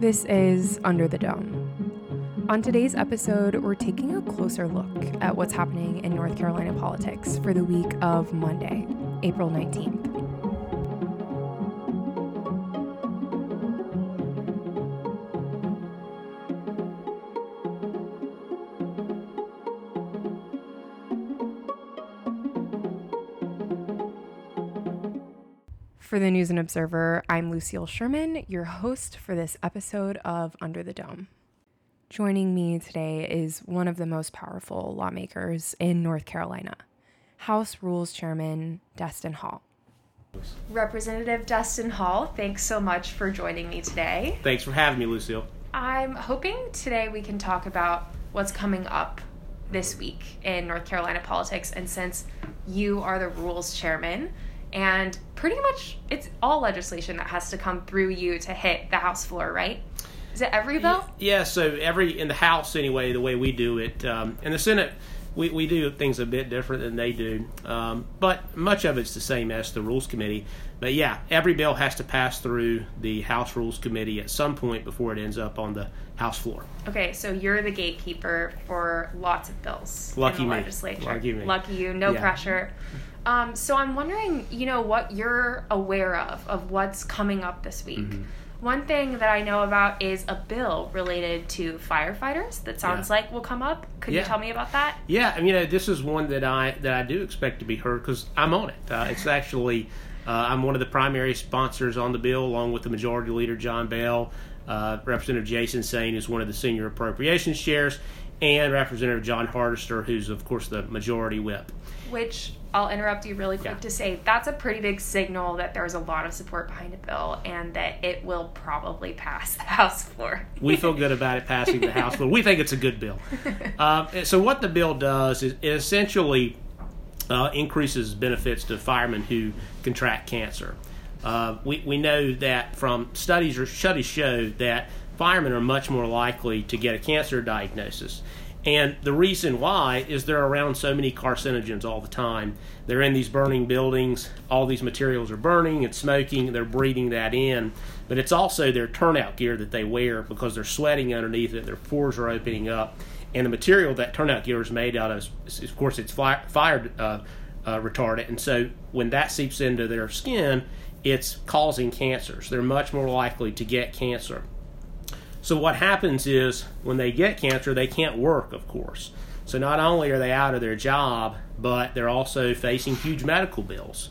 This is Under the Dome. On today's episode, we're taking a closer look at what's happening in North Carolina politics for the week of Monday, April 19th. For the News and Observer, I'm Lucille Sherman, your host for this episode of Under the Dome. Joining me today is one of the most powerful lawmakers in North Carolina, House Rules Chairman Destin Hall. Representative Destin Hall, thanks so much for joining me today. Thanks for having me, Lucille. I'm hoping today we can talk about what's coming up this week in North Carolina politics. And since you are the rules chairman, and pretty much it's all legislation that has to come through you to hit the House floor, right? Is it every bill? Yeah, so every in the House anyway, the way we do it. Um, in the Senate, we, we do things a bit different than they do, um, but much of it's the same as the Rules Committee. But yeah, every bill has to pass through the House Rules Committee at some point before it ends up on the House floor. Okay, so you're the gatekeeper for lots of bills Lucky in the me. legislature. Lucky me. Lucky you, no Yeah. pressure. Um, so I'm wondering, you know, what you're aware of of what's coming up this week. Mm-hmm. One thing that I know about is a bill related to firefighters that sounds Yeah. like will come up. Could you tell me about that? Yeah, I mean, you know, this is one that I that I do expect to be heard because I'm on it. Uh, it's actually uh, I'm one of the primary sponsors on the bill, along with the Majority Leader John Bell, uh, Representative Jason Saine is one of the senior appropriations chairs, and Representative Jon Hardister, who's of course the Majority Whip. Which I'll interrupt you really quick Yeah. to say that's a pretty big signal that there's a lot of support behind a bill and that it will probably pass the House floor. We feel good about it passing the House, but we think it's a good bill. Uh, so what the bill does is it essentially uh, increases benefits to firemen who contract cancer. Uh, we, we know that from studies or studies show that firemen are much more likely to get a cancer diagnosis. And the reason why is they're around so many carcinogens all the time. They're in these burning buildings, all these materials are burning and smoking, they're breathing that in. But it's also their turnout gear that they wear because they're sweating underneath it, their pores are opening up. And the material that turnout gear is made out of, of course, it's fire, fire uh, uh, retardant. And so when that seeps into their skin, it's causing cancers. They're much more likely to get cancer. So what happens is when they get cancer, they can't work, of course. So not only are they out of their job, but they're also facing huge medical bills.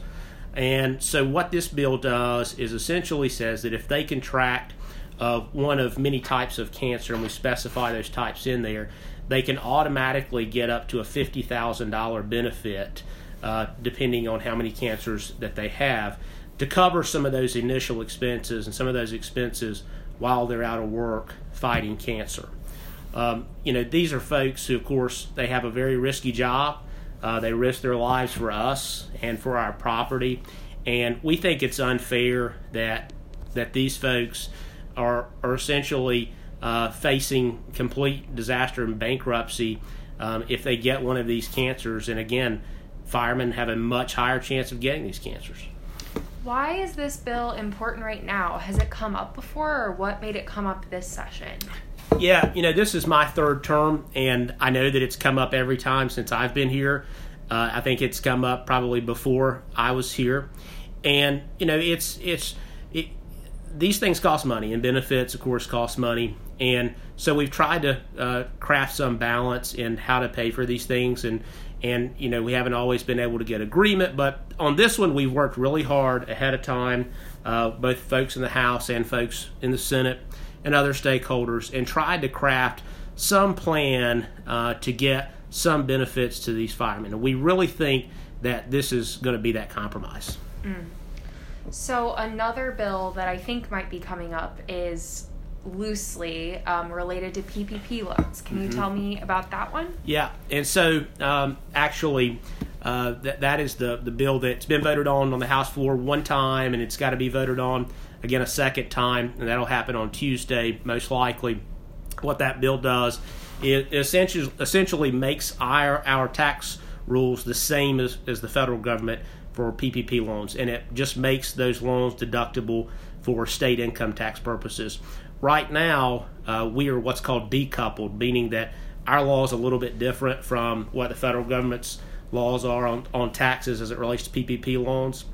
And so what this bill does is essentially says that if they contract uh, one of many types of cancer, and we specify those types in there, they can automatically get up to a fifty thousand dollar benefit, uh, depending on how many cancers that they have, to cover some of those initial expenses and some of those expenses while they're out of work fighting cancer. Um, you know, these are folks who, of course, they have a very risky job. Uh, they risk their lives for us and for our property, and we think it's unfair that that these folks are are essentially uh, facing complete disaster and bankruptcy um, if they get one of these cancers. And again, firemen have a much higher chance of getting these cancers. Why is this bill important right now? Has it come up before, or what made it come up this session? Yeah, you know, this is my third term, and I know that it's come up every time since I've been here. Uh, I think it's come up probably before I was here, and you know, it's it's it, these things cost money, and benefits, of course, cost money, and so we've tried to uh, craft some balance in how to pay for these things, and and you know, we haven't always been able to get agreement, but on this one, we've worked really hard ahead of time, uh, both folks in the House and folks in the Senate and other stakeholders and tried to craft some plan uh, to get some benefits to these firemen. And we really think that this is going to be that compromise. So another bill that I think might be coming up is loosely um, related to PPP loans. Can you tell me about that one? Yeah, and so um, actually, uh, that that is the the bill that's been voted on on the House floor one time, and it's got to be voted on again a second time, and that'll happen on Tuesday most likely. What that bill does, it essentially essentially makes our our tax rules the same as, as the federal government, for PPP loans, and it just makes those loans deductible for state income tax purposes. Right now, uh, we are what's called decoupled, meaning that our law is a little bit different from what the federal government's laws are on, on taxes as it relates to PPP loans.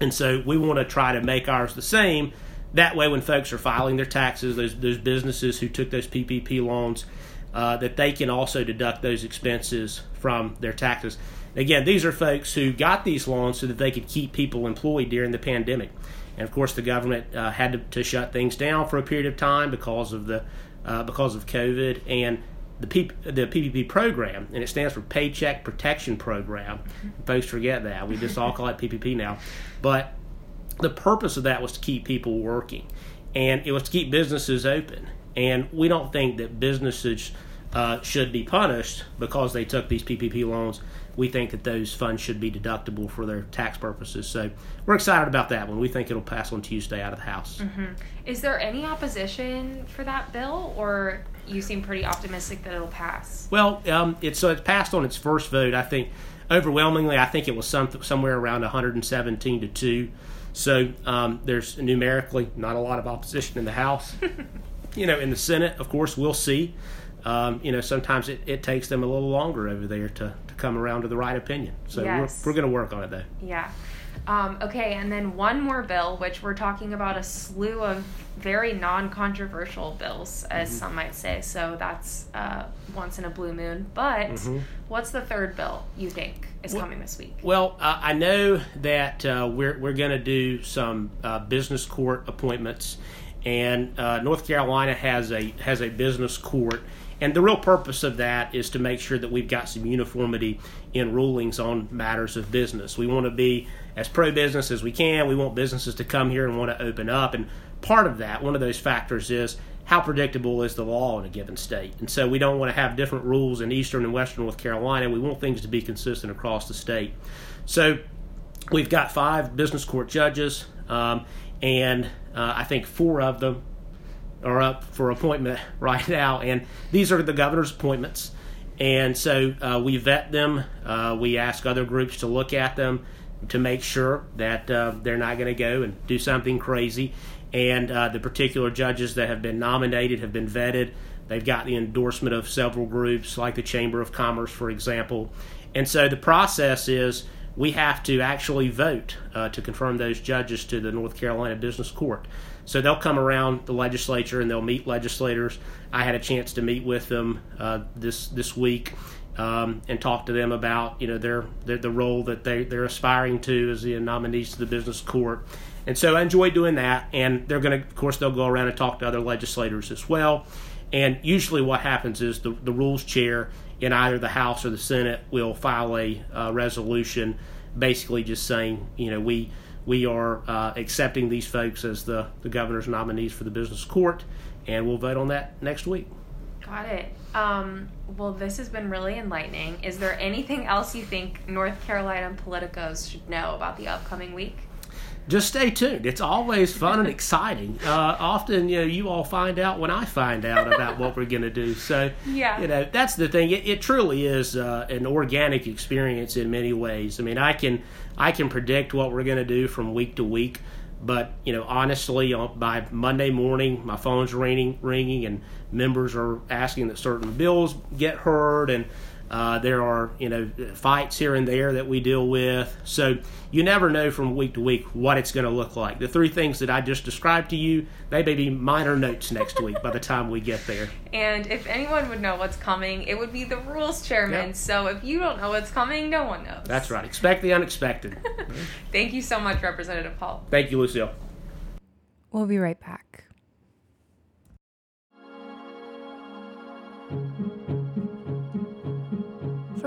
And so we want to try to make ours the same. That way, when folks are filing their taxes, those, those businesses who took those PPP loans, uh, that they can also deduct those expenses from their taxes. Again, these are folks who got these loans so that they could keep people employed during the pandemic. And of course, the government uh, had to, to, shut things down for a period of time because of the uh, because of COVID. And the, P- the PPP program, and it stands for Paycheck Protection Program. Folks forget that. We just all call it PPP now. But the purpose of that was to keep people working, and it was to keep businesses open. And we don't think that businesses uh, should be punished because they took these PPP loans. We think that those funds should be deductible for their tax purposes. So we're excited about that one. We think it'll pass on Tuesday out of the House. Mm-hmm. Is there any opposition for that bill, or you seem pretty optimistic that it'll pass? Well, um, it's so it's passed on its first vote. I think overwhelmingly, I think it was some, somewhere around 117 to two. So um, there's numerically not a lot of opposition in the House. you know, in the Senate, of course, we'll see. Um, you know, sometimes it, it takes them a little longer over there to, to come around to the right opinion. So yes. we're, we're going to work on it, though. Yeah. Um, okay, and then one more bill, which we're talking about a slew of very non controversial bills, as mm-hmm. some might say. So that's uh, once in a blue moon. But mm-hmm. what's the third bill you think is well, coming this week? Well, uh, I know that uh, we're, we're going to do some uh, business court appointments, and uh, North Carolina has a, has a business court and the real purpose of that is to make sure that we've got some uniformity in rulings on matters of business. We want to be as pro business as we can. We want businesses to come here and want to open up. And part of that, one of those factors is how predictable is the law in a given state. And so we don't want to have different rules in eastern and western North Carolina. We want things to be consistent across the state. So we've got five business court judges, um, and uh, I think four of them are up for appointment right now, and these are the governor's appointments. And so uh, we vet them. Uh, we ask other groups to look at them to make sure that uh, they're not going to go and do something crazy. And uh, the particular judges that have been nominated have been vetted. They've got the endorsement of several groups, like the Chamber of Commerce, for example. And so the process is we have to actually vote uh, to confirm those judges to the North Carolina Business Court. So they'll come around the legislature and they'll meet legislators. I had a chance to meet with them uh, this this week um, and talk to them about you know their, their the role that they they're aspiring to as the nominees to the business court. And so I enjoy doing that. And they're going to, of course, they'll go around and talk to other legislators as well. And usually, what happens is the, the rules chair in either the House or the Senate will file a uh, resolution, basically just saying, you know, we we are uh, accepting these folks as the, the governor's nominees for the business court, and we'll vote on that next week. Got it. Um, well, this has been really enlightening. Is there anything else you think North Carolina politicos should know about the upcoming week? Just stay tuned. It's always fun and exciting. Uh, often, you know, you all find out when I find out about what we're going to do. So, yeah, you know, that's the thing. It, it truly is uh, an organic experience in many ways. I mean, I can I can predict what we're going to do from week to week, but you know, honestly, by Monday morning, my phone's ringing, ringing, and members are asking that certain bills get heard and uh, there are you know fights here and there that we deal with, so you never know from week to week what it's going to look like. The three things that I just described to you, they may be minor notes next week by the time we get there. And if anyone would know what's coming, it would be the rules chairman. Yep. So if you don't know what's coming, no one knows. That's right. Expect the unexpected. Thank you so much, Representative Hall. Thank you, Lucille. We'll be right back.